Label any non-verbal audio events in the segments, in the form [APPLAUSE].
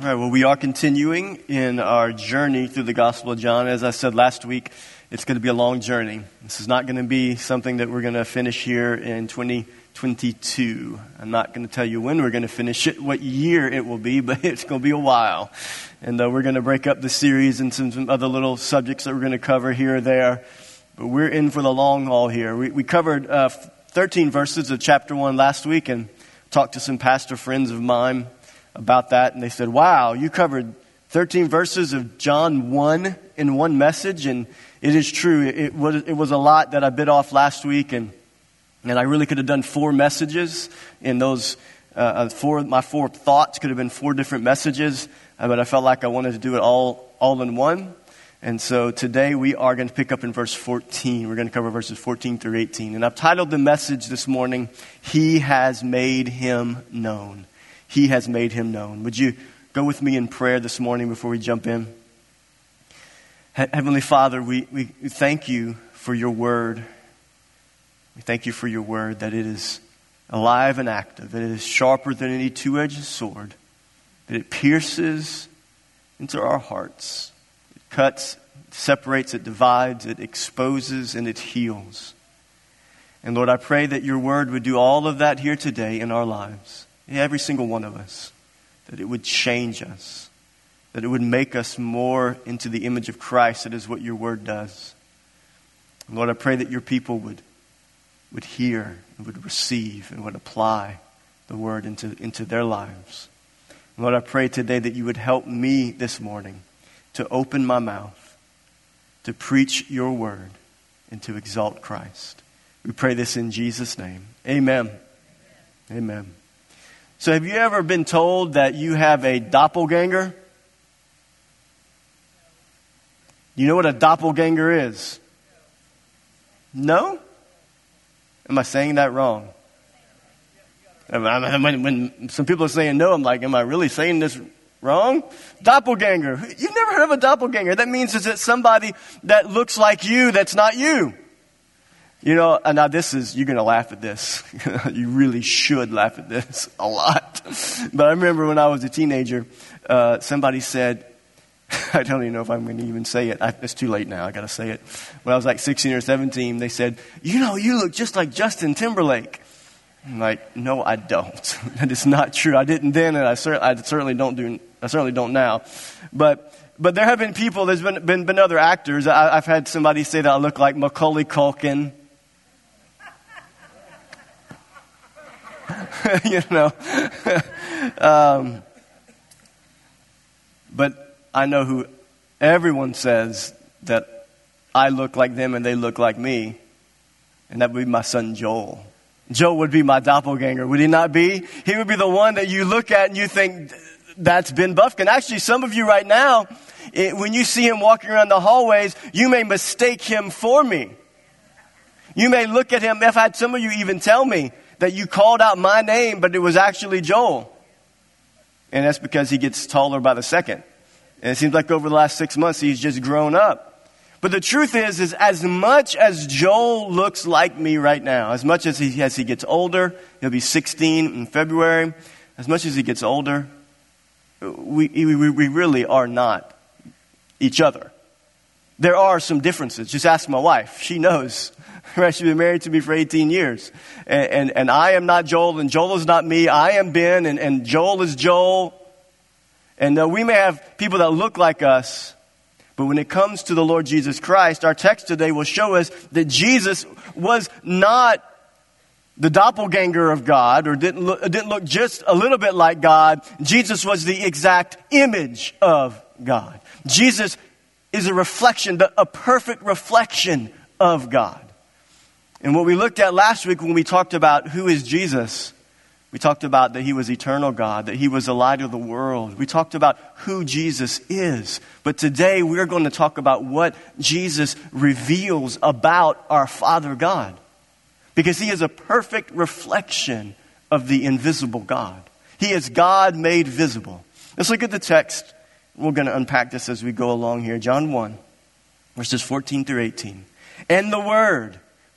All right, well, we are continuing in our journey through the Gospel of John. As I said last week, it's going to be a long journey. This is not going to be something that we're going to finish here in 2022. I'm not going to tell you when we're going to finish it, what year it will be, [LAUGHS] but it's going to be a while. And uh, we're going to break up the series into some other little subjects that we're going to cover here or there. But we're in for the long haul here. We, we covered uh, 13 verses of chapter 1 last week and talked to some pastor friends of mine about that, and they said, Wow, you covered 13 verses of John 1 in one message, and it is true. It was, it was a lot that I bit off last week, and, and I really could have done four messages in those. Uh, uh, four, my four thoughts could have been four different messages, uh, but I felt like I wanted to do it all, all in one. And so today we are going to pick up in verse 14. We're going to cover verses 14 through 18. And I've titled the message this morning, He Has Made Him Known he has made him known. Would you go with me in prayer this morning before we jump in? Heavenly Father, we, we thank you for your word. We thank you for your word that it is alive and active, that it is sharper than any two edged sword, that it pierces into our hearts, it cuts, separates, it divides, it exposes, and it heals. And Lord, I pray that your word would do all of that here today in our lives every single one of us, that it would change us, that it would make us more into the image of Christ. That is what your word does. Lord, I pray that your people would, would hear and would receive and would apply the word into, into their lives. Lord, I pray today that you would help me this morning to open my mouth, to preach your word, and to exalt Christ. We pray this in Jesus' name. Amen. Amen. So, have you ever been told that you have a doppelganger? You know what a doppelganger is? No? Am I saying that wrong? When, when some people are saying no, I'm like, am I really saying this wrong? Doppelganger. You've never heard of a doppelganger. That means is it somebody that looks like you that's not you. You know, and now this is, you're going to laugh at this. [LAUGHS] you really should laugh at this [LAUGHS] a lot. But I remember when I was a teenager, uh, somebody said, [LAUGHS] I don't even know if I'm going to even say it. I, it's too late now. I got to say it. When I was like 16 or 17, they said, You know, you look just like Justin Timberlake. I'm like, No, I don't. that is not true. I didn't then, and I, cer- I certainly don't do. I certainly don't now. But but there have been people. There's been been, been other actors. I, I've had somebody say that I look like Macaulay Culkin. [LAUGHS] you know. [LAUGHS] um, but I know who everyone says that I look like them and they look like me, and that would be my son Joel. Joel would be my doppelganger, would he not be? He would be the one that you look at and you think, that's Ben Buffkin. Actually, some of you right now, it, when you see him walking around the hallways, you may mistake him for me. You may look at him, If I've had some of you even tell me, that you called out my name, but it was actually Joel. And that's because he gets taller by the second. And it seems like over the last six months, he's just grown up. But the truth is, is as much as Joel looks like me right now, as much as he, as he gets older, he'll be 16 in February, as much as he gets older, we, we, we really are not each other. There are some differences. Just ask my wife. She knows. Right? She's been married to me for 18 years. And, and, and, I am not Joel, and Joel is not me. I am Ben, and, and Joel is Joel. And uh, we may have people that look like us, but when it comes to the Lord Jesus Christ, our text today will show us that Jesus was not the doppelganger of God or didn't look, didn't look just a little bit like God. Jesus was the exact image of God. Jesus is a reflection, a perfect reflection of God. And what we looked at last week when we talked about who is Jesus, we talked about that he was eternal God, that he was the light of the world. We talked about who Jesus is. But today we're going to talk about what Jesus reveals about our Father God. Because he is a perfect reflection of the invisible God. He is God made visible. Let's look at the text. We're going to unpack this as we go along here. John 1, verses 14 through 18. And the Word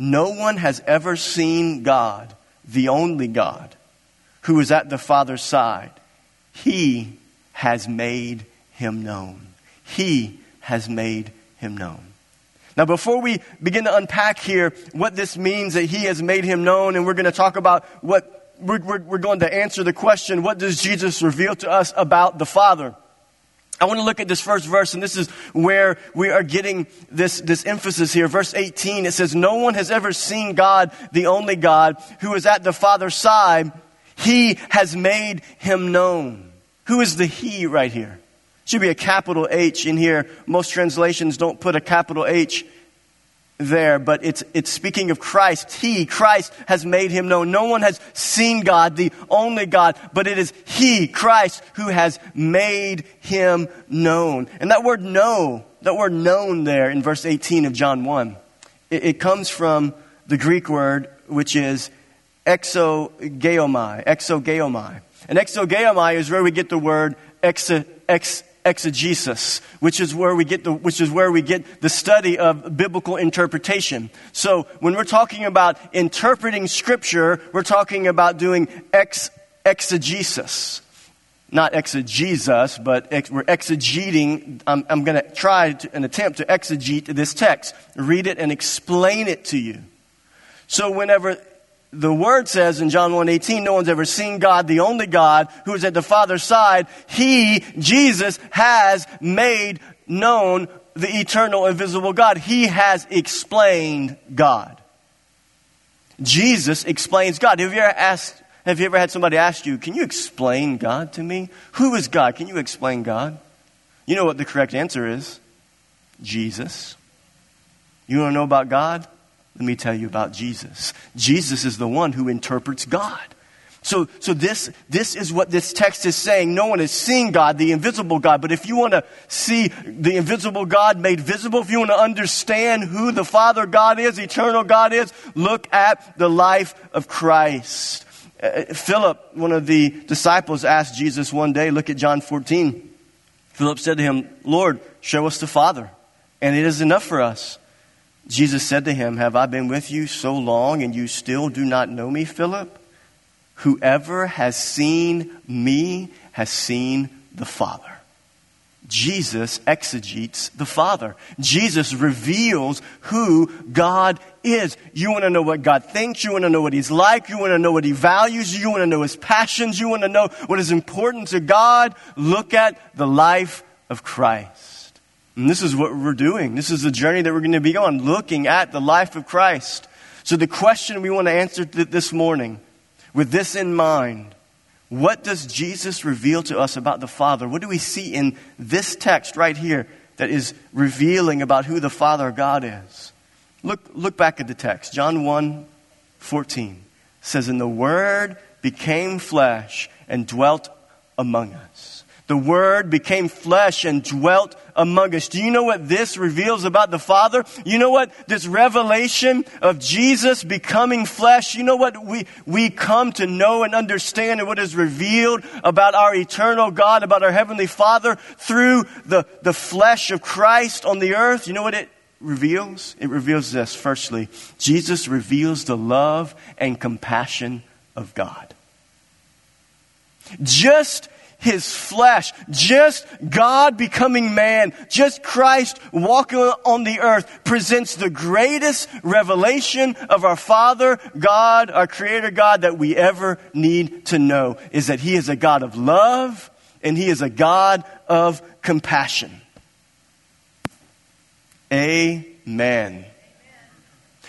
No one has ever seen God, the only God, who is at the Father's side. He has made him known. He has made him known. Now, before we begin to unpack here what this means that he has made him known, and we're going to talk about what we're, we're, we're going to answer the question what does Jesus reveal to us about the Father? I want to look at this first verse, and this is where we are getting this, this emphasis here. Verse 18, it says, No one has ever seen God, the only God, who is at the Father's side. He has made him known. Who is the He right here? Should be a capital H in here. Most translations don't put a capital H there, but it's, it's speaking of Christ. He, Christ, has made him known. No one has seen God, the only God, but it is He, Christ, who has made him known. And that word know, that word known there in verse 18 of John 1, it, it comes from the Greek word, which is exogeomai, exogeomai. And exogeomai is where we get the word ex, ex, exegesis, which is where we get the, which is where we get the study of biblical interpretation. So when we're talking about interpreting scripture, we're talking about doing ex, exegesis. Not exegesis, but ex, we're exegeting. I'm, I'm going to try an attempt to exegete this text, read it and explain it to you. So whenever the word says in John 1:18, no one's ever seen God, the only God who is at the Father's side. He, Jesus, has made known the eternal, invisible God. He has explained God. Jesus explains God. Have you ever asked, have you ever had somebody ask you, can you explain God to me? Who is God? Can you explain God? You know what the correct answer is? Jesus. You want to know about God? Let me tell you about Jesus. Jesus is the one who interprets God. So, so this, this is what this text is saying. No one has seen God, the invisible God. But if you want to see the invisible God made visible, if you want to understand who the Father God is, eternal God is, look at the life of Christ. Uh, Philip, one of the disciples, asked Jesus one day, look at John 14. Philip said to him, Lord, show us the Father, and it is enough for us. Jesus said to him, Have I been with you so long and you still do not know me, Philip? Whoever has seen me has seen the Father. Jesus exegetes the Father. Jesus reveals who God is. You want to know what God thinks. You want to know what He's like. You want to know what He values. You want to know His passions. You want to know what is important to God. Look at the life of Christ. And this is what we're doing. This is the journey that we're going to be on, looking at the life of Christ. So, the question we want to answer this morning, with this in mind, what does Jesus reveal to us about the Father? What do we see in this text right here that is revealing about who the Father God is? Look, look back at the text. John 1 14 says, And the Word became flesh and dwelt among us. The Word became flesh and dwelt among us. Do you know what this reveals about the Father? You know what this revelation of Jesus becoming flesh, you know what we, we come to know and understand and what is revealed about our eternal God, about our Heavenly Father through the, the flesh of Christ on the earth? You know what it reveals? It reveals this. Firstly, Jesus reveals the love and compassion of God. Just his flesh, just God becoming man, just Christ walking on the earth presents the greatest revelation of our Father God, our Creator God that we ever need to know is that He is a God of love and He is a God of compassion. Amen.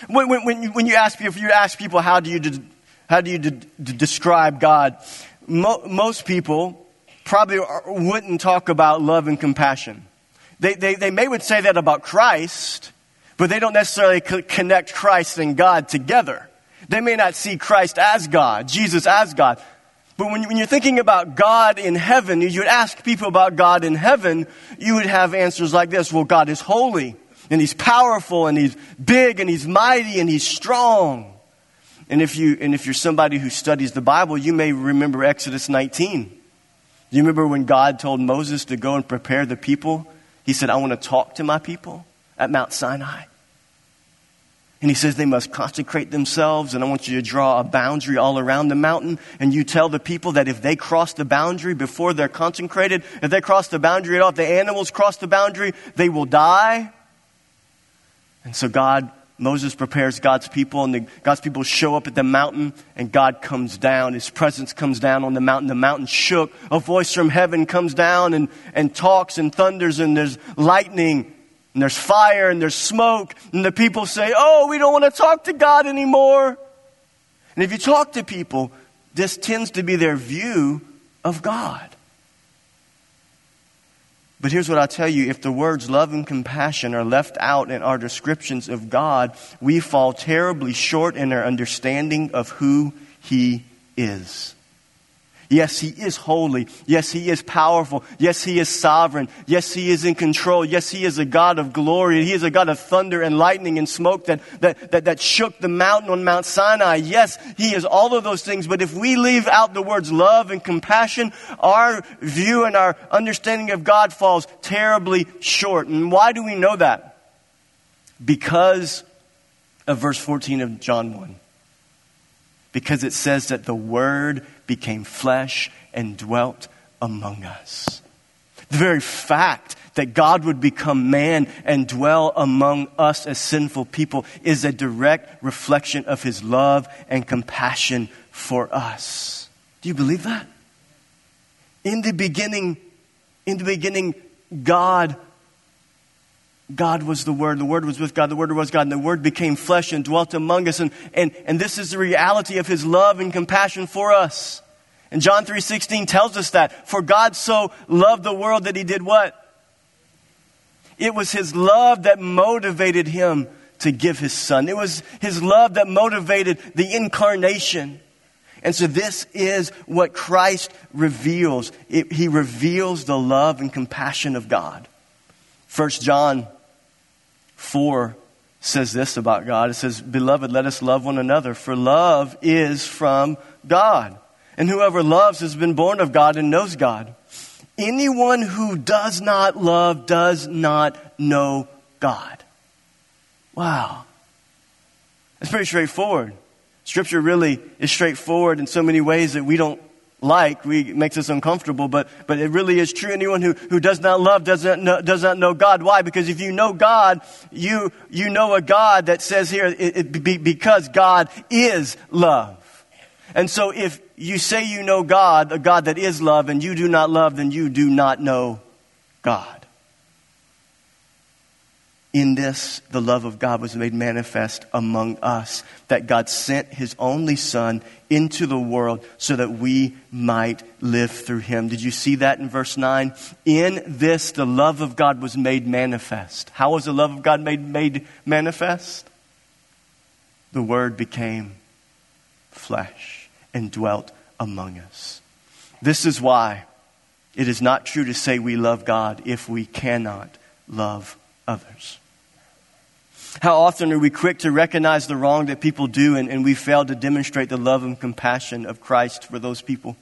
When, when, when, you, ask people, if you ask people, how do you, de- how do you de- de- describe God? Mo- most people probably wouldn't talk about love and compassion. They, they, they may would say that about Christ, but they don't necessarily connect Christ and God together. They may not see Christ as God, Jesus as God. But when, when you're thinking about God in heaven, you would ask people about God in heaven, you would have answers like this Well, God is holy, and He's powerful, and He's big, and He's mighty, and He's strong. And if, you, and if you're somebody who studies the Bible, you may remember Exodus 19. Do you remember when God told Moses to go and prepare the people? He said, I want to talk to my people at Mount Sinai. And he says they must consecrate themselves, and I want you to draw a boundary all around the mountain. And you tell the people that if they cross the boundary before they're consecrated, if they cross the boundary at all, if the animals cross the boundary, they will die. And so God, Moses prepares God's people, and the, God's people show up at the mountain, and God comes down. His presence comes down on the mountain. The mountain shook. A voice from heaven comes down and, and talks and thunders, and there's lightning and there's fire and there's smoke, and the people say, Oh, we don't want to talk to God anymore. And if you talk to people, this tends to be their view of God. But here's what I tell you if the words love and compassion are left out in our descriptions of God, we fall terribly short in our understanding of who He is. Yes, He is holy. Yes, He is powerful. Yes, He is sovereign. Yes, He is in control. Yes, He is a God of glory. He is a God of thunder and lightning and smoke that, that, that, that shook the mountain on Mount Sinai. Yes, He is all of those things. But if we leave out the words love and compassion, our view and our understanding of God falls terribly short. And why do we know that? Because of verse 14 of John 1 because it says that the Word became flesh and dwelt among us. The very fact that God would become man and dwell among us as sinful people is a direct reflection of his love and compassion for us. Do you believe that? In the beginning, in the beginning, God God was the Word, the Word was with God, the Word was God, and the Word became flesh and dwelt among us. And, and, and this is the reality of His love and compassion for us. And John 3.16 tells us that. For God so loved the world that He did what? It was His love that motivated Him to give His Son. It was His love that motivated the incarnation. And so this is what Christ reveals. It, he reveals the love and compassion of God. First John 4 says this about God. It says, Beloved, let us love one another, for love is from God. And whoever loves has been born of God and knows God. Anyone who does not love does not know God. Wow. That's pretty straightforward. Scripture really is straightforward in so many ways that we don't like we, makes us uncomfortable, but, but it really is true. Anyone who, who does not love does not, know, does not know God. Why? Because if you know God, you, you know a God that says here, it, it, be, because God is love. And so if you say you know God, a God that is love, and you do not love, then you do not know God. In this, the love of God was made manifest among us, that God sent his only Son into the world so that we might live through him. Did you see that in verse 9? In this, the love of God was made manifest. How was the love of God made, made manifest? The Word became flesh and dwelt among us. This is why it is not true to say we love God if we cannot love others. How often are we quick to recognize the wrong that people do and, and we fail to demonstrate the love and compassion of Christ for those people?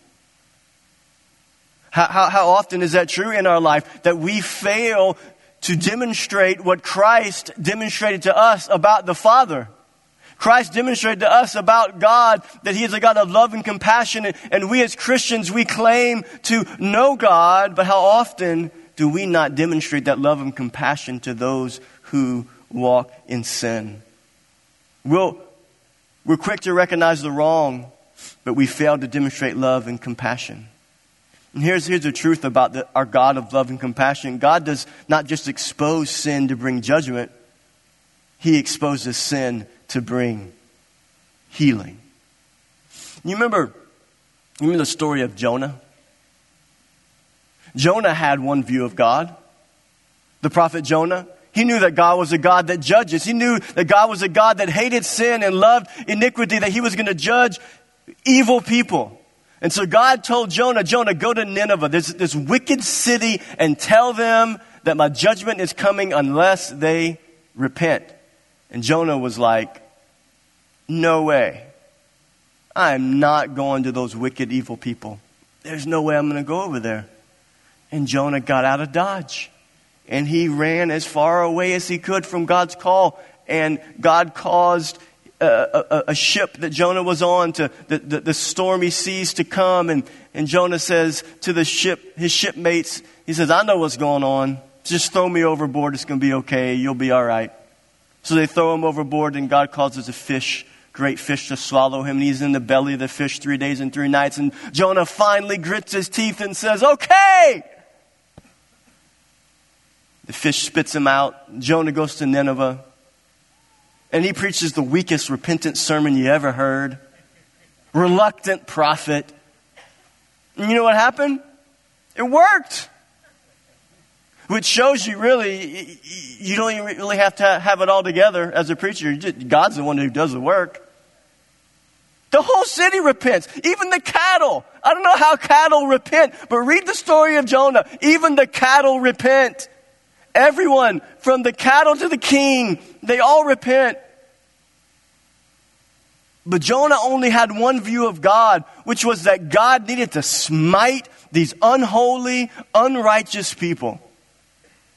How, how, how often is that true in our life that we fail to demonstrate what Christ demonstrated to us about the Father? Christ demonstrated to us about God that He is a God of love and compassion, and, and we as Christians, we claim to know God, but how often do we not demonstrate that love and compassion to those who walk in sin. We'll, we're quick to recognize the wrong, but we fail to demonstrate love and compassion. And here's, here's the truth about the, our God of love and compassion God does not just expose sin to bring judgment, He exposes sin to bring healing. You remember, you remember the story of Jonah? Jonah had one view of God. The prophet Jonah, He knew that God was a God that judges. He knew that God was a God that hated sin and loved iniquity, that he was going to judge evil people. And so God told Jonah, Jonah, go to Nineveh, this, this wicked city, and tell them that my judgment is coming unless they repent. And Jonah was like, no way. I'm not going to those wicked, evil people. There's no way I'm going to go over there. And Jonah got out of Dodge. And he ran as far away as he could from God's call. And God caused uh, a, a, a ship that Jonah was on to the, the, the, stormy seas to come. And, and Jonah says to the ship, his shipmates, he says, I know what's going on. Just throw me overboard. It's going to be okay. You'll be all right. So they throw him overboard, and God causes a fish great fish to swallow him. And he's in the belly of the fish three days and three nights. And Jonah finally grits his teeth and says, Okay! The fish spits him out. Jonah goes to Nineveh. And he preaches the weakest repentant sermon you ever heard. Reluctant prophet. And you know what happened? It worked. Which shows you really, you don't really have to have it all together as a preacher. God's the one who does the work. The whole city repents. Even the cattle. I don't know how cattle repent, but read the story of Jonah. Even the cattle repent. Everyone, from the cattle to the king, they all repent. But Jonah only had one view of God, which was that God needed to smite these unholy, unrighteous people.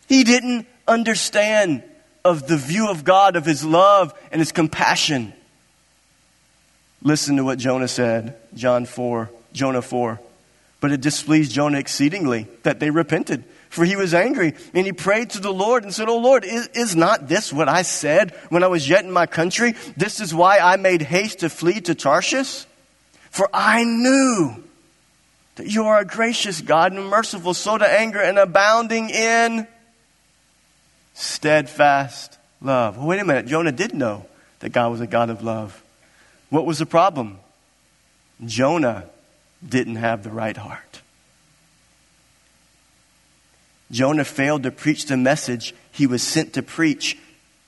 He didn't understand of the view of God, of his love and his compassion. Listen to what Jonah said, John 4, Jonah 4. But it displeased Jonah exceedingly that they repented. For he was angry, and he prayed to the Lord and said, Oh Lord, is, is not this what I said when I was yet in my country? This is why I made haste to flee to Tarshish? For I knew that you are a gracious God and merciful, slow to anger, and abounding in steadfast love. Well, wait a minute. Jonah did know that God was a God of love. What was the problem? Jonah didn't have the right heart. Jonah failed to preach the message he was sent to preach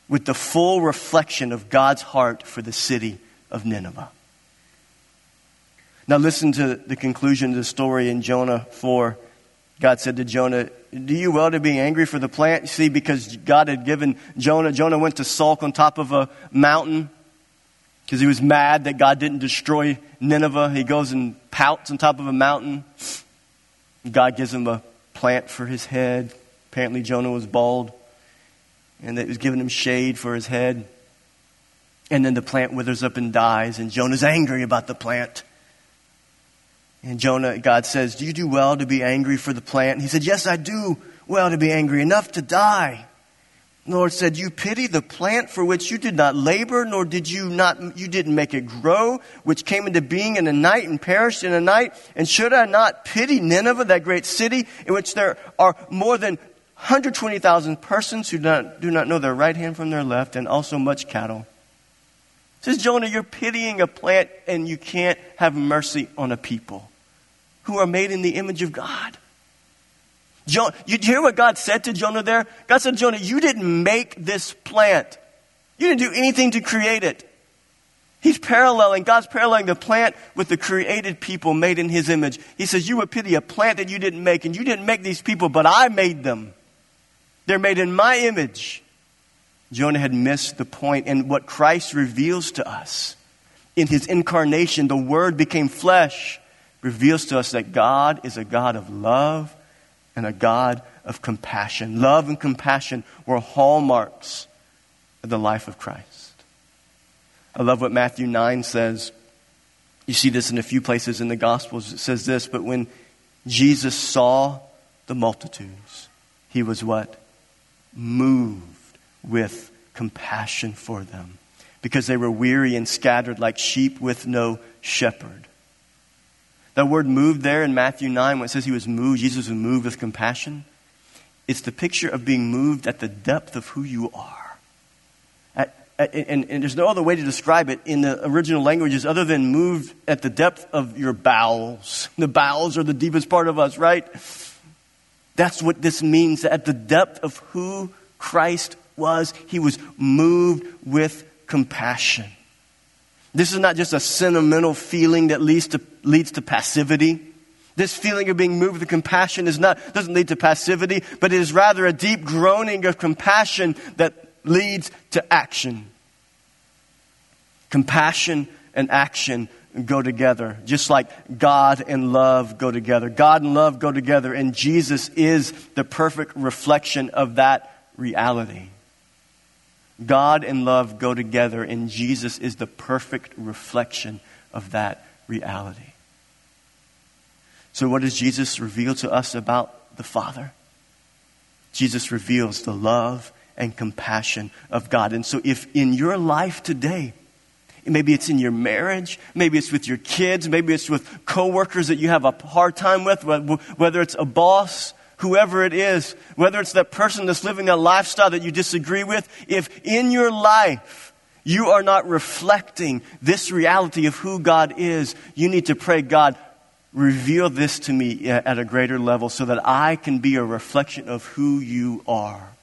with the full reflection of God's heart for the city of Nineveh. Now, listen to the conclusion of the story in Jonah 4. God said to Jonah, Do you well to be angry for the plant? See, because God had given Jonah, Jonah went to sulk on top of a mountain because he was mad that God didn't destroy Nineveh. He goes and pouts on top of a mountain. God gives him a plant for his head. Apparently, Jonah was bald, and it was giving him shade for his head. And then the plant withers up and dies, and Jonah's angry about the plant. And Jonah, God says, Do you do well to be angry for the plant? And he said, Yes, I do well to be angry, enough to die. The Lord said, You pity the plant for which you did not labor, nor did you not, you didn't make it grow, which came into being in a night and perished in a night. And should I not pity Nineveh, that great city, in which there are more than 120,000 persons who do not, do not know their right hand from their left, and also much cattle? says Jonah, you're pitying a plant and you can't have mercy on a people who are made in the image of God. Jonah, you hear what God said to Jonah there? God said, Jonah, you didn't make this plant. You didn't do anything to create it. He's paralleling, God's paralleling the plant with the created people made in His image. He says, You would pity a plant that you didn't make, and you didn't make these people, but I made them. They're made in my image. Jonah had missed the point, and what Christ reveals to us in His incarnation, the Word became flesh, reveals to us that God is a God of love and a God of compassion. Love and compassion were hallmarks of the life of Christ. I love what Matthew 9 says. You see this in a few places in the Gospels. It says this, but when Jesus saw the multitudes, he was what? Moved with compassion for them because they were weary and scattered like sheep with no shepherd. That word moved there in Matthew 9, when it says he was moved, Jesus was moved with compassion. It's the picture of being moved at the depth of who you are. At, at, and, and there's no other way to describe it in the original languages other than moved at the depth of your bowels. [LAUGHS] The bowels are the deepest part of us, right? That's what this means at the depth of who Christ was he was moved with compassion. This is not just a sentimental feeling that leads to, leads to passivity. This feeling of being moved with compassion is not, doesn't lead to passivity, but it is rather a deep groaning of compassion that leads to action. Compassion and action go together, just like God and love go together. God and love go together, and Jesus is the perfect reflection of that reality. God and love go together, and Jesus is the perfect reflection of that reality. So, what does Jesus reveal to us about the Father? Jesus reveals the love and compassion of God. And so, if in your life today, maybe it's in your marriage, maybe it's with your kids, maybe it's with coworkers that you have a hard time with, whether it's a boss, whoever it is, whether it's that person that's living that lifestyle that you disagree with, if in your life you are not reflecting this reality of who God is, you need to pray, God, reveal this to me uh, at a greater level so that I can be a reflection of who you are.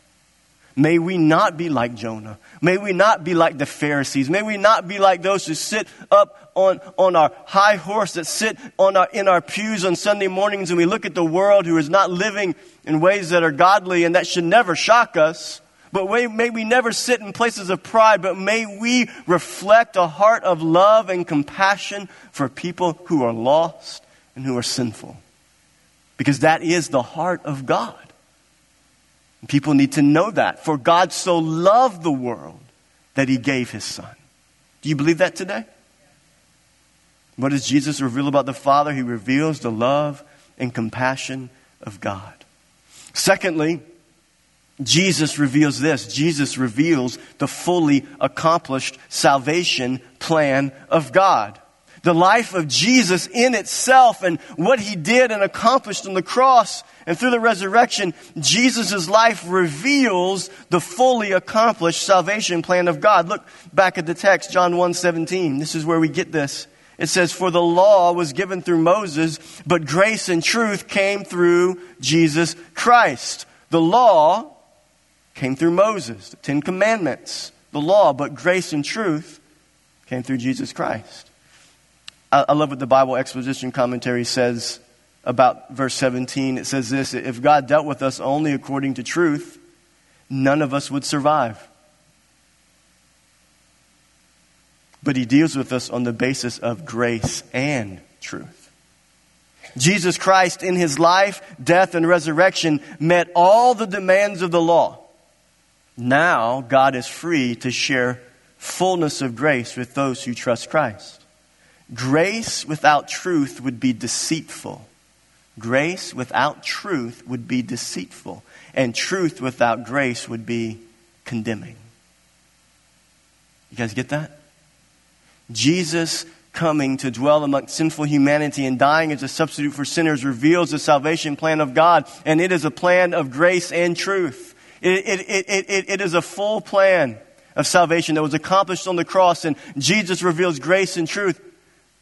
May we not be like Jonah. May we not be like the Pharisees. May we not be like those who sit up on, on our high horse, that sit on our, in our pews on Sunday mornings and we look at the world who is not living in ways that are godly and that should never shock us. But may, may we never sit in places of pride, but may we reflect a heart of love and compassion for people who are lost and who are sinful. Because that is the heart of God. People need to know that. For God so loved the world that he gave his son. Do you believe that today? What does Jesus reveal about the Father? He reveals the love and compassion of God. Secondly, Jesus reveals this. Jesus reveals the fully accomplished salvation plan of God the life of Jesus in itself and what he did and accomplished on the cross and through the resurrection, Jesus' life reveals the fully accomplished salvation plan of God. Look back at the text, John 1 17. This is where we get this. It says, For the law was given through Moses, but grace and truth came through Jesus Christ. The law came through Moses, the Ten Commandments, the law, but grace and truth came through Jesus Christ. I, love what the Bible exposition commentary says about verse 17. It says this If God dealt with us only according to truth, none of us would survive. But he deals with us on the basis of grace and truth. Jesus Christ, in his life, death, and resurrection, met all the demands of the law. Now, God is free to share fullness of grace with those who trust Christ. Grace without truth would be deceitful. Grace without truth would be deceitful. And truth without grace would be condemning. You guys get that? Jesus coming to dwell among sinful humanity and dying as a substitute for sinners reveals the salvation plan of God, and it is a plan of grace and truth. It, it, it, it, it is a full plan of salvation that was accomplished on the cross, and Jesus reveals grace and truth.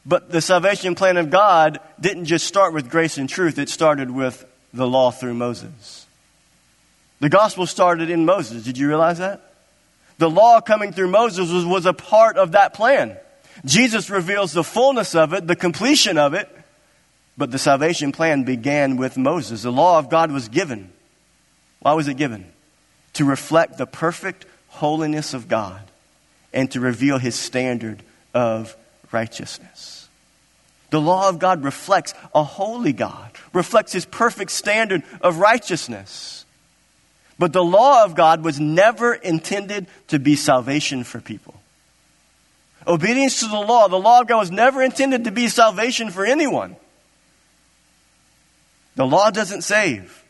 But the salvation plan of God didn't just start with grace and truth, it started with the law through Moses. The gospel started in Moses. Did you realize that? The law coming through Moses was, was a part of that plan. Jesus reveals the fullness of it, the completion of it, but the salvation plan began with Moses. The law of God was given. Why was it given? To reflect the perfect holiness of God and to reveal his standard of righteousness. The law of God reflects a holy God, reflects his perfect standard of righteousness. But the law of God was never intended to be salvation for people. Obedience to the law, the law of God was never intended to be salvation for anyone. The law doesn't save.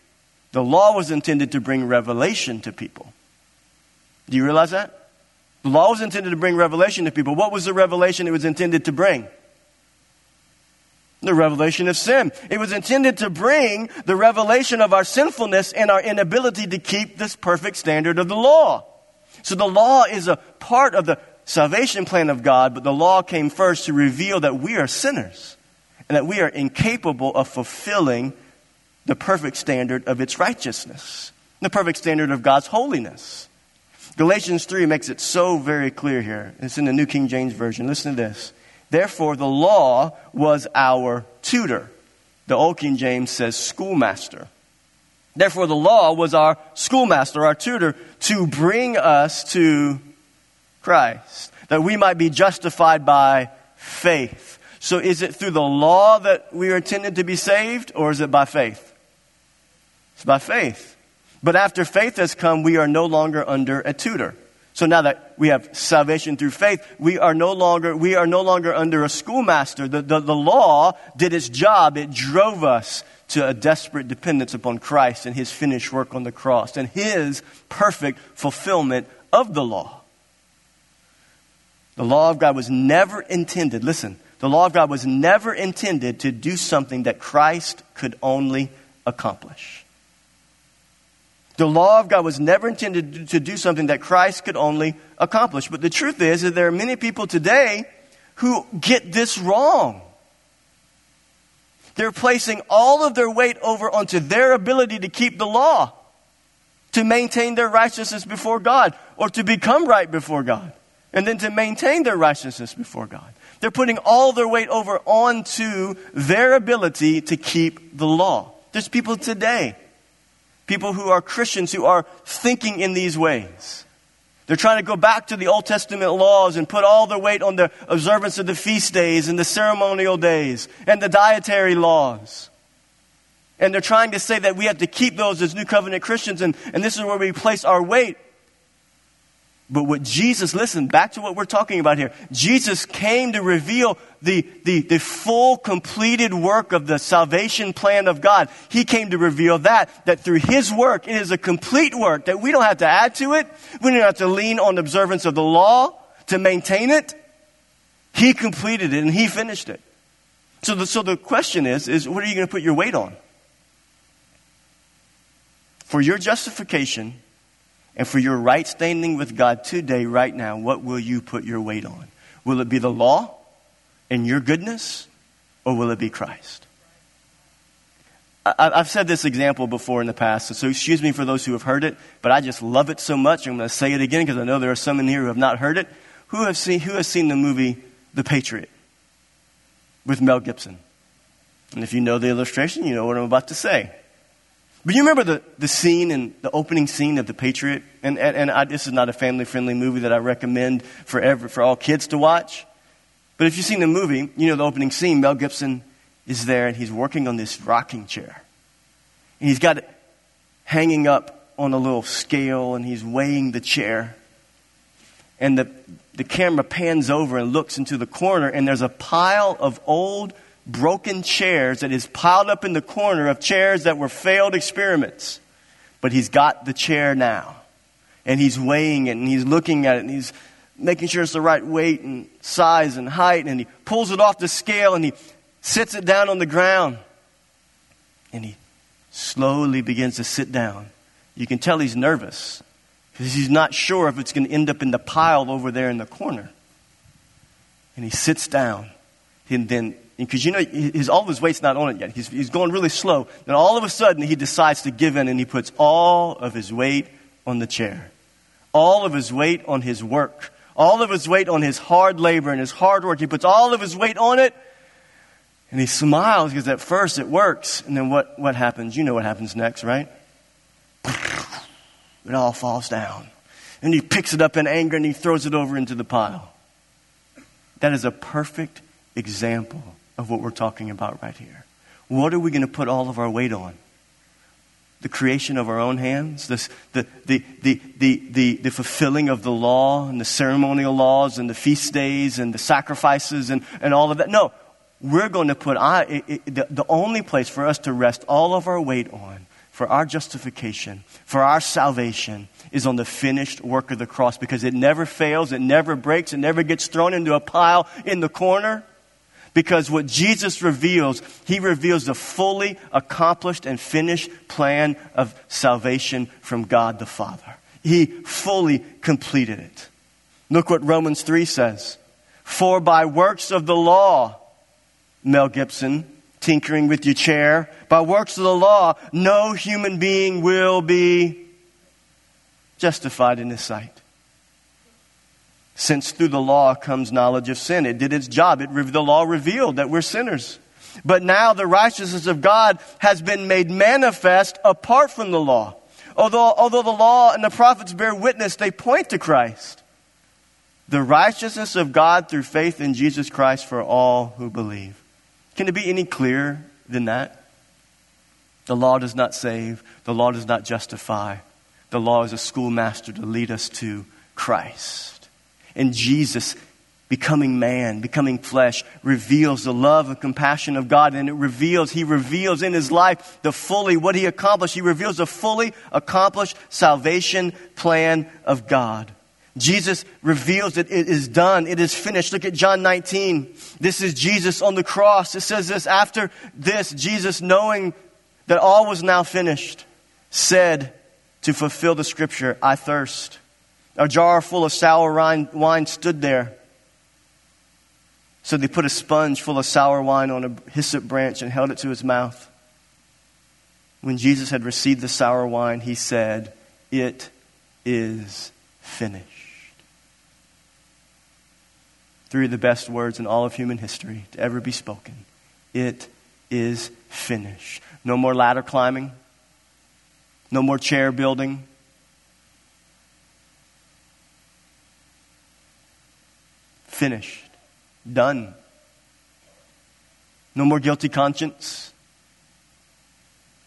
The law was intended to bring revelation to people. Do you realize that? The law was intended to bring revelation to people. What was the revelation it was intended to bring? The revelation of sin. It was intended to bring the revelation of our sinfulness and our inability to keep this perfect standard of the law. So the law is a part of the salvation plan of God, but the law came first to reveal that we are sinners and that we are incapable of fulfilling the perfect standard of its righteousness, the perfect standard of God's holiness. Galatians 3 makes it so very clear here. It's in the New King James Version. Listen to this. Therefore, the law was our tutor. The Old King James says schoolmaster. Therefore, the law was our schoolmaster, our tutor, to bring us to Christ, that we might be justified by faith. So, is it through the law that we are intended to be saved, or is it by faith? It's by faith. But after faith has come, we are no longer under a tutor. So now that we have salvation through faith, we are no longer, we are no longer under a schoolmaster. The, the, the law did its job. It drove us to a desperate dependence upon Christ and his finished work on the cross and his perfect fulfillment of the law. The law of God was never intended, listen, the law of God was never intended to do something that Christ could only accomplish. The law of God was never intended to do something that Christ could only accomplish. But the truth is that there are many people today who get this wrong. They're placing all of their weight over onto their ability to keep the law, to maintain their righteousness before God, or to become right before God, and then to maintain their righteousness before God. They're putting all their weight over onto their ability to keep the law. There's people today people who are Christians who are thinking in these ways. They're trying to go back to the Old Testament laws and put all their weight on the observance of the feast days and the ceremonial days and the dietary laws. And they're trying to say that we have to keep those as New Covenant Christians, and, and this is where we place our weight. But what Jesus, listen, back to what we're talking about here. Jesus came to reveal the, the, the full completed work of the salvation plan of God. He came to reveal that, that through His work, it is a complete work that we don't have to add to it. We don't have to lean on observance of the law to maintain it. He completed it and He finished it. So the, so the question is, is what are you going to put your weight on? For your justification, and for your right standing with God today, right now, what will you put your weight on? Will it be the law and your goodness, or will it be Christ? I, have said this example before in the past, so excuse me for those who have heard it, but I just love it so much. I'm going to say it again because I know there are some in here who have not heard it. Who, have seen, who has seen the movie The Patriot with Mel Gibson? And if you know the illustration, you know what I'm about to say. But you remember the, the scene and the opening scene of The Patriot? And, and, and I, this is not a family friendly movie that I recommend for, every, for all kids to watch. But if you've seen the movie, you know the opening scene. Mel Gibson is there and he's working on this rocking chair. And he's got it hanging up on a little scale and he's weighing the chair. And the, the camera pans over and looks into the corner and there's a pile of old broken chairs that is piled up in the corner of chairs that were failed experiments. But he's got the chair now. And he's weighing it and he's looking at it and he's making sure it's the right weight and size and height. And he pulls it off the scale and he sits it down on the ground. And he slowly begins to sit down. You can tell he's nervous because he's not sure if it's going to end up in the pile over there in the corner. And he sits down. And then because you know his, all of his weight's not on it yet. He's, he's going really slow. Then all of a sudden he decides to give in and he puts all of his weight on the chair, all of his weight on his work, all of his weight on his hard labor and his hard work. He puts all of his weight on it. And he smiles because at first it works. And then what, what happens? You know what happens next, right? It all falls down. And he picks it up in anger and he throws it over into the pile. That is a perfect example of what we're talking about right here. What are we going to put all of our weight on? The creation of our own hands, this, the, the, the, the, the, the fulfilling of the law and the ceremonial laws and the feast days and the sacrifices and, and all of that. No, we're going to put I, it, it, the, the only place for us to rest all of our weight on for our justification, for our salvation, is on the finished work of the cross because it never fails, it never breaks, it never gets thrown into a pile in the corner. Because what Jesus reveals, he reveals the fully accomplished and finished plan of salvation from God the Father. He fully completed it. Look what Romans 3 says. For by works of the law, Mel Gibson, tinkering with your chair, by works of the law, no human being will be justified in his sight. Since through the law comes knowledge of sin, it did its job. It, the law revealed that we're sinners. But now the righteousness of God has been made manifest apart from the law. Although, although the law and the prophets bear witness, they point to Christ. The righteousness of God through faith in Jesus Christ for all who believe. Can it be any clearer than that? The law does not save, the law does not justify. The law is a schoolmaster to lead us to Christ. And Jesus becoming man, becoming flesh, reveals the love and compassion of God. And it reveals, he reveals in his life the fully, what he accomplished. He reveals the fully accomplished salvation plan of God. Jesus reveals that it is done. It is finished. Look at John 19. This is Jesus on the cross. It says this after this, Jesus, knowing that all was now finished, said to fulfill the scripture, I thirst. A jar full of sour wine stood there. So they put a sponge full of sour wine on a hyssop branch and held it to his mouth. When Jesus had received the sour wine, he said, It is finished. Three of the best words in all of human history to ever be spoken. It is finished. No more ladder climbing. No more chair building. Finished. Done. No more guilty conscience.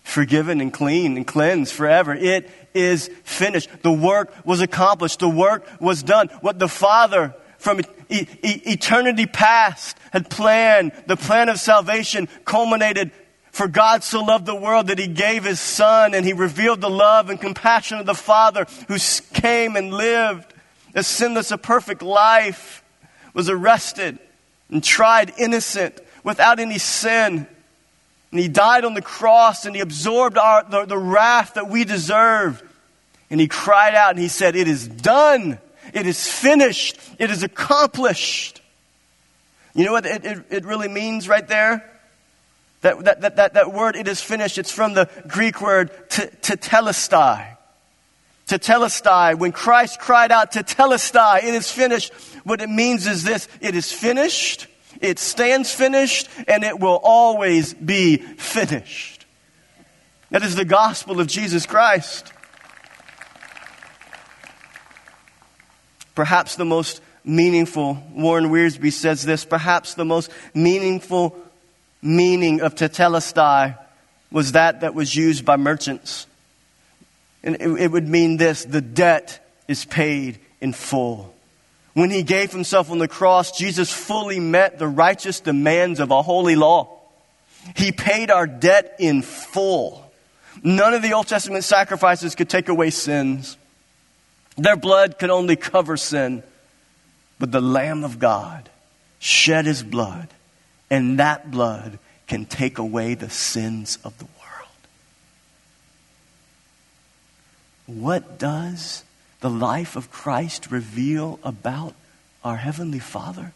Forgiven and clean and cleansed forever. It is finished. The work was accomplished. The work was done. What the Father from e- e- eternity past had planned, the plan of salvation culminated for God so loved the world that he gave his son and he revealed the love and compassion of the Father who came and lived a sinless, a perfect life, was arrested and tried innocent without any sin. And he died on the cross and he absorbed our, the, the wrath that we deserved. And he cried out and he said, It is done. It is finished. It is accomplished. You know what it, it, it really means right there? That, that, that, that, that word, it is finished, it's from the Greek word tetelestai. Tetelestai. When Christ cried out tetelestai, it is finished. What it means is this it is finished, it stands finished, and it will always be finished. That is the gospel of Jesus Christ. Perhaps the most meaningful, Warren Wiersbe says this, perhaps the most meaningful meaning of tetelestai was that that was used by merchants. And it, would mean this the debt is paid in full. When he gave himself on the cross, Jesus fully met the righteous demands of a holy law. He paid our debt in full. None of the Old Testament sacrifices could take away sins. Their blood could only cover sin. But the Lamb of God shed his blood and that blood can take away the sins of the world. What does the life of Christ reveal about our Heavenly Father?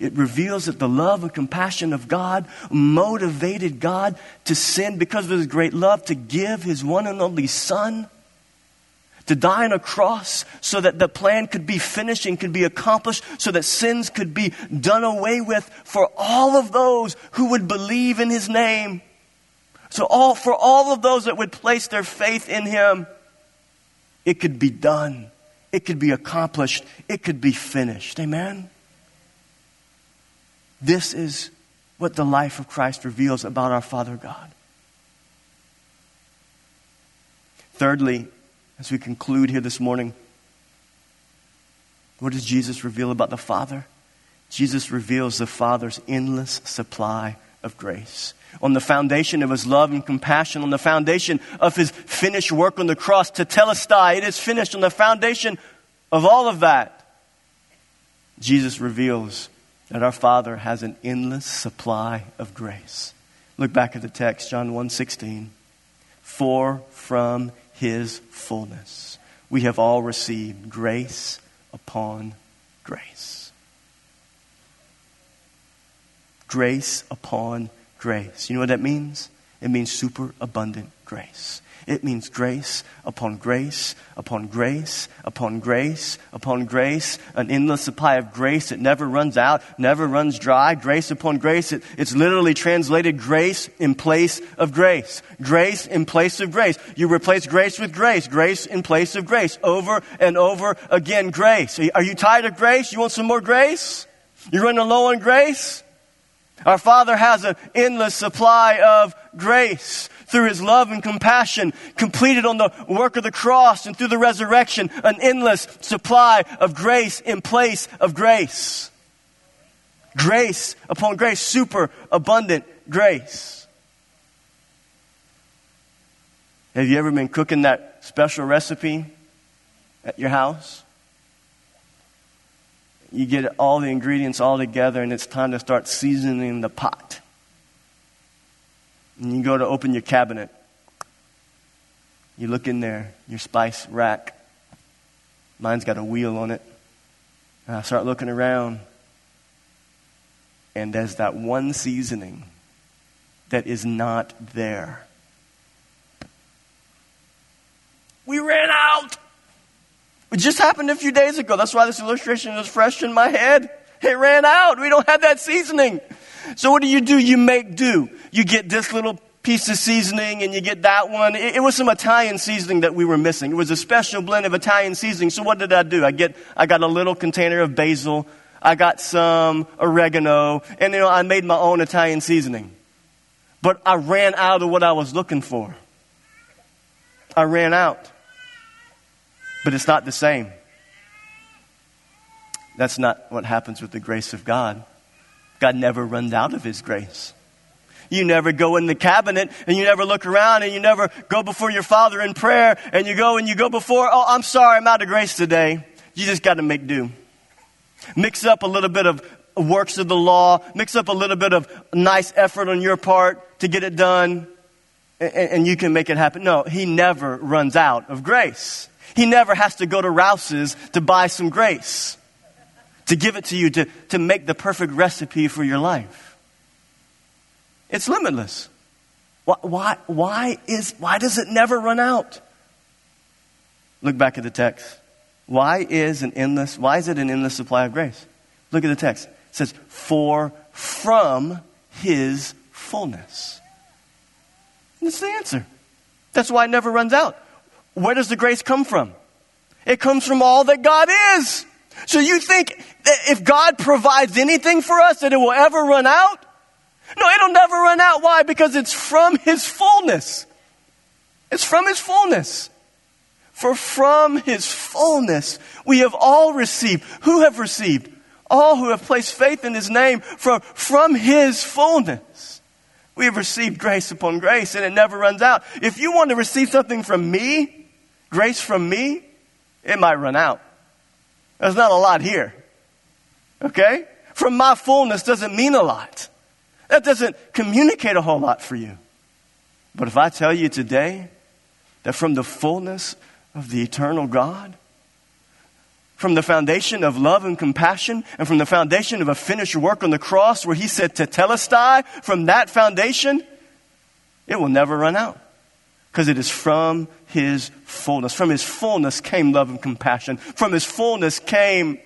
It reveals that the love and compassion of God motivated God to sin because of His great love to give His one and only Son to die on a cross so that the plan could be finished and could be accomplished, so that sins could be done away with for all of those who would believe in his name. So all, for all of those that would place their faith in him, it could be done. It could be accomplished. It could be finished. Amen? This is what the life of Christ reveals about our Father God. Thirdly, as we conclude here this morning, what does Jesus reveal about the Father? Jesus reveals the Father's endless supply of grace. On the foundation of his love and compassion, on the foundation of his finished work on the cross tetelestai, it is finished. On the foundation of all of that, Jesus reveals that our Father has an endless supply of grace. Look back at the text, John 1:16. For from his fullness. We have all received grace upon grace. Grace upon grace. You know what that means? It means superabundant grace. It means grace upon grace upon grace upon grace upon grace, an endless supply of grace that never runs out, never runs dry. Grace upon grace. It, it's literally translated grace in place of grace. Grace in place of grace. You replace grace with grace. Grace in place of grace. Over and over again, grace. Are you tired of grace? You want some more grace? You're running low on grace? Our Father has an endless supply of grace through his love and compassion completed on the work of the cross and through the resurrection, an endless supply of grace in place of grace. Grace upon grace, super abundant grace. Have you ever been cooking that special recipe at your house? You get all the ingredients all together and it's time to start seasoning the pot. And you go to open your cabinet. You look in there, your spice rack. Mine's got a wheel on it. And I start looking around. And there's that one seasoning that is not there. We ran out. It just happened a few days ago. That's why this illustration is fresh in my head. It ran out. We don't have that seasoning. So what do you do? You make do. You get this little piece of seasoning and you get that one. It, it, was some Italian seasoning that we were missing. It was a special blend of Italian seasoning. So what did I do? I get, I got a little container of basil. I got some oregano and you know, I made my own Italian seasoning. But I ran out of what I was looking for. I ran out. But it's not the same. That's not what happens with the grace of God. God never runs out of His grace. You never go in the cabinet and you never look around and you never go before your Father in prayer and you go and you go before, oh, I'm sorry, I'm out of grace today. You just got to make do. Mix up a little bit of works of the law, mix up a little bit of nice effort on your part to get it done, and, and you can make it happen. No, He never runs out of grace. He never has to go to Rouse's to buy some grace to give it to you to, to make the perfect recipe for your life. It's limitless. Why, why, why, is, why does it never run out? Look back at the text. Why is an endless, why is it an endless supply of grace? Look at the text. It says, for from his fullness. that's the answer. That's why it never runs out. Where does the grace come from? It comes from all that God is. So you think that if God provides anything for us that it will ever run out? No, it'll never run out. Why? Because it's from His fullness. It's from His fullness. For from His fullness we have all received. Who have received? All who have placed faith in His name from, from His fullness. We have received grace upon grace and it never runs out. If you want to receive something from me, grace from me, it might run out. There's not a lot here. Okay? From my fullness doesn't mean a lot. That doesn't communicate a whole lot for you. But if I tell you today that from the fullness of the eternal God, from the foundation of love and compassion, and from the foundation of a finished work on the cross where he said tetelestai, from that foundation, it will never run out. Because it is from his fullness. From his fullness came love and compassion. From his fullness came,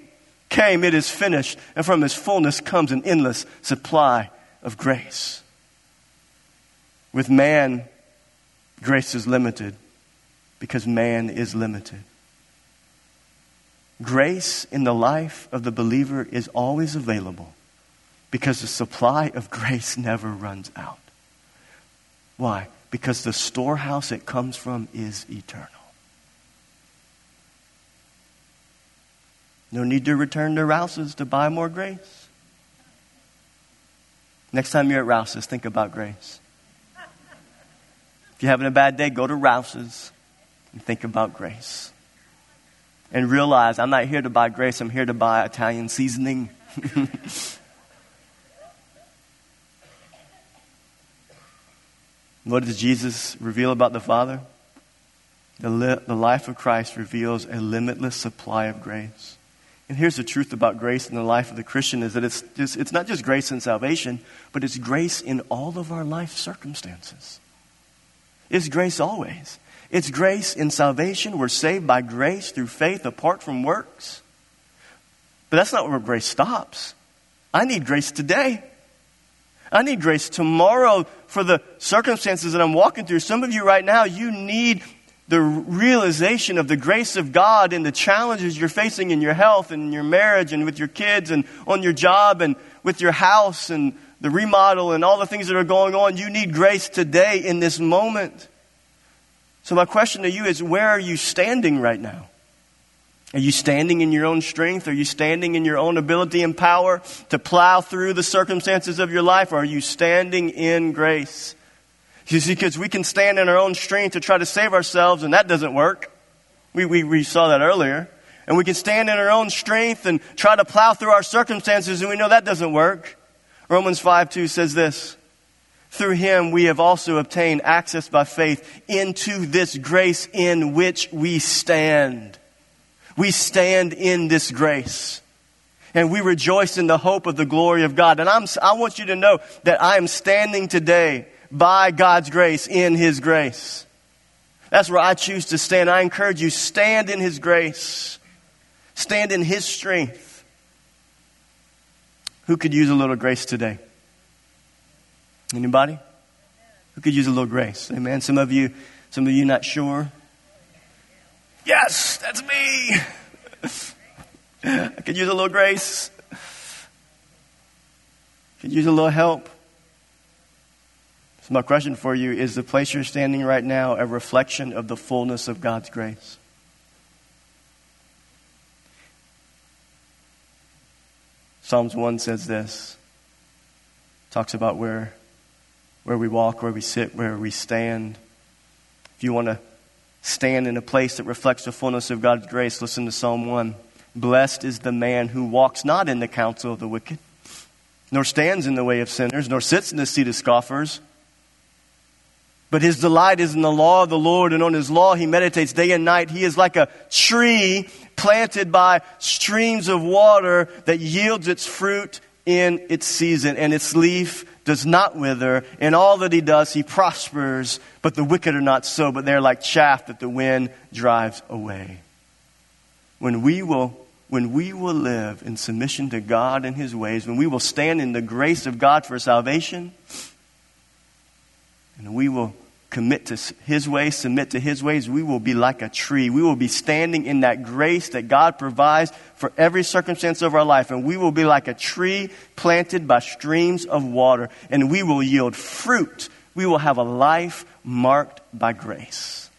came, it is finished. And from his fullness comes an endless supply of grace. With man, grace is limited because man is limited. Grace in the life of the believer is always available because the supply of grace never runs out. Why? Because the storehouse it comes from is eternal. No need to return to Rouse's to buy more grace. Next time you're at Rouse's, think about grace. If you're having a bad day, go to Rouse's and think about grace. And realize I'm not here to buy grace, I'm here to buy Italian seasoning. [LAUGHS] What does Jesus reveal about the Father? The, li- the life of Christ reveals a limitless supply of grace. And here's the truth about grace in the life of the Christian is that it's, just, it's not just grace in salvation, but it's grace in all of our life circumstances. It's grace always. It's grace in salvation. We're saved by grace through faith apart from works. But that's not where grace stops. I need grace today. I need grace tomorrow for the circumstances that I'm walking through. Some of you right now, you need the realization of the grace of God in the challenges you're facing in your health and your marriage and with your kids and on your job and with your house and the remodel and all the things that are going on. You need grace today in this moment. So, my question to you is where are you standing right now? Are you standing in your own strength? Are you standing in your own ability and power to plow through the circumstances of your life? Or are you standing in grace? You see, because we can stand in our own strength to try to save ourselves, and that doesn't work. We, we, we saw that earlier. And we can stand in our own strength and try to plow through our circumstances, and we know that doesn't work. Romans 5 2 says this Through him we have also obtained access by faith into this grace in which we stand. We stand in this grace. And we rejoice in the hope of the glory of God. And I'm, I want you to know that I am standing today by God's grace, in His grace. That's where I choose to stand. I encourage you, stand in His grace. Stand in His strength. Who could use a little grace today? Anybody? Who could use a little grace? Amen. Some of you, some of you not sure. Yes, that's me. I could use a little grace. I Could use a little help. So, my question for you is the place you're standing right now a reflection of the fullness of God's grace? Psalms 1 says this talks about where, where we walk, where we sit, where we stand. If you want to stand in a place that reflects the fullness of God's grace, listen to Psalm 1. Blessed is the man who walks not in the counsel of the wicked, nor stands in the way of sinners, nor sits in the seat of scoffers. But his delight is in the law of the Lord, and on his law he meditates day and night. He is like a tree planted by streams of water that yields its fruit in its season, and its leaf does not wither. In all that he does, he prospers. But the wicked are not so, but they're like chaff that the wind drives away. When we will when we will live in submission to God and His ways, when we will stand in the grace of God for salvation, and we will commit to His ways, submit to His ways, we will be like a tree. We will be standing in that grace that God provides for every circumstance of our life. And we will be like a tree planted by streams of water. And we will yield fruit. We will have a life marked by grace.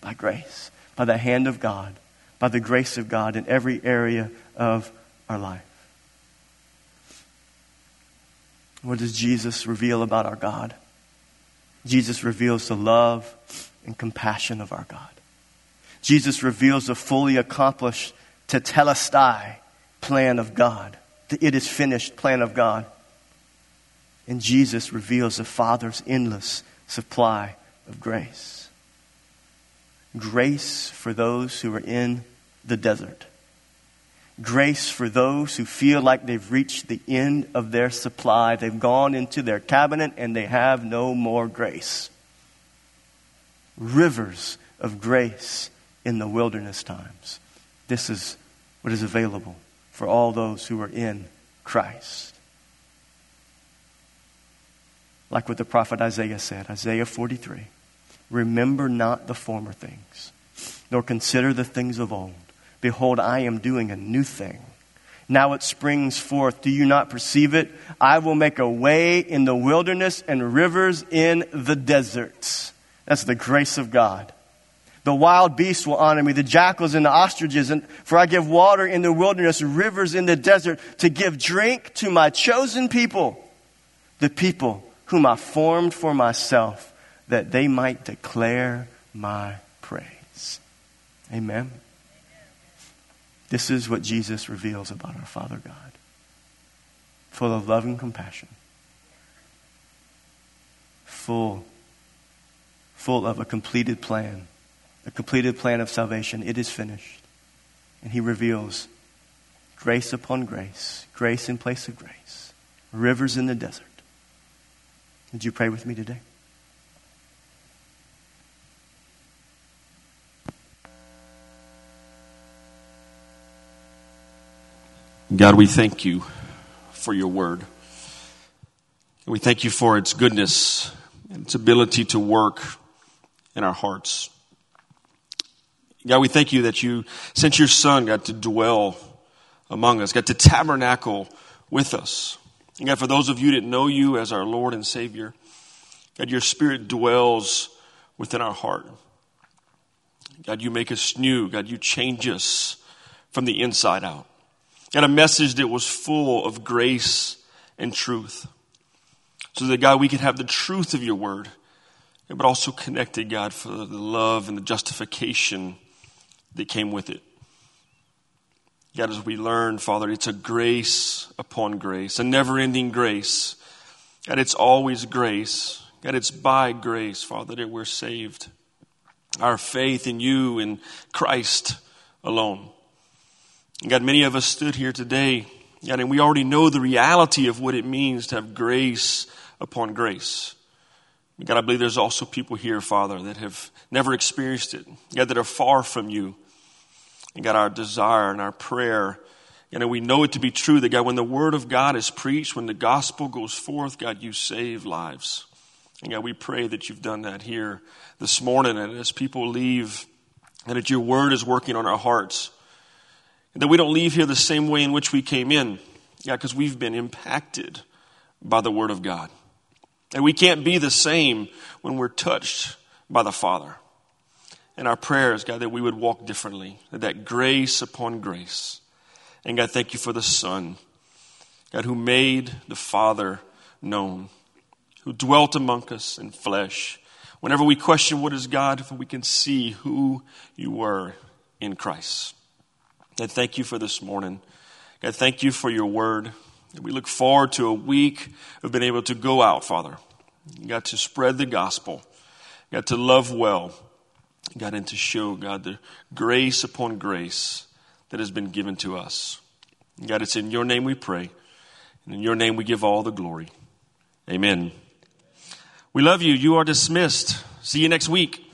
By grace. By the hand of God. By the grace of God in every area of our life. What does Jesus reveal about our God? Jesus reveals the love and compassion of our God. Jesus reveals the fully accomplished tetelestai plan of God, the it is finished plan of God. And Jesus reveals the Father's endless supply of grace. Grace for those who are in the desert grace for those who feel like they've reached the end of their supply. They've gone into their cabinet and they have no more grace. Rivers of grace in the wilderness times. This is what is available for all those who are in Christ. Like what the prophet Isaiah said, Isaiah 43 Remember not the former things, nor consider the things of old. Behold, I am doing a new thing. Now it springs forth. Do you not perceive it? I will make a way in the wilderness and rivers in the deserts. That's the grace of God. The wild beasts will honor me, the jackals and the ostriches, and for I give water in the wilderness, rivers in the desert, to give drink to my chosen people, the people whom I formed for myself, that they might declare my praise. Amen. This is what Jesus reveals about our Father God full of love and compassion, full, full of a completed plan, a completed plan of salvation. It is finished. And He reveals grace upon grace, grace in place of grace, rivers in the desert. Would you pray with me today? God, we thank you for your word. We thank you for its goodness and its ability to work in our hearts. God, we thank you that you sent your son, God, to dwell among us, God, to tabernacle with us. And God, for those of you that know you as our Lord and Savior, God, your spirit dwells within our heart. God, you make us new. God, you change us from the inside out and a message that was full of grace and truth. So that, God, we could have the truth of your word, but also connected, God, for the love and the justification that came with it. God, as we learn, Father, it's a grace upon grace, a never ending grace. God, it's always grace. God, it's by grace, Father, that we're saved. Our faith in you and Christ alone. God, many of us stood here today, God, and we already know the reality of what it means to have grace upon grace. God, I believe there's also people here, Father, that have never experienced it. God, that are far from you. And God, our desire and our prayer, know, we know it to be true that God, when the word of God is preached, when the gospel goes forth, God, you save lives. And God, we pray that you've done that here this morning. And as people leave, and that your word is working on our hearts that we don't leave here the same way in which we came in. Yeah, because we've been impacted by the Word of God. And we can't be the same when we're touched by the Father. And our prayers, God, that we would walk differently, that grace upon grace. And God, thank you for the Son, God, who made the Father known, who dwelt among us in flesh. Whenever we question what is God, we can see who you were in Christ. God, thank you for this morning. God, thank you for your word. We look forward to a week of being able to go out, Father. God, to spread the gospel. God, to love well. God, and to show, God, the grace upon grace that has been given to us. God, it's in your name we pray. And in your name we give all the glory. Amen. We love you. You are dismissed. See you next week.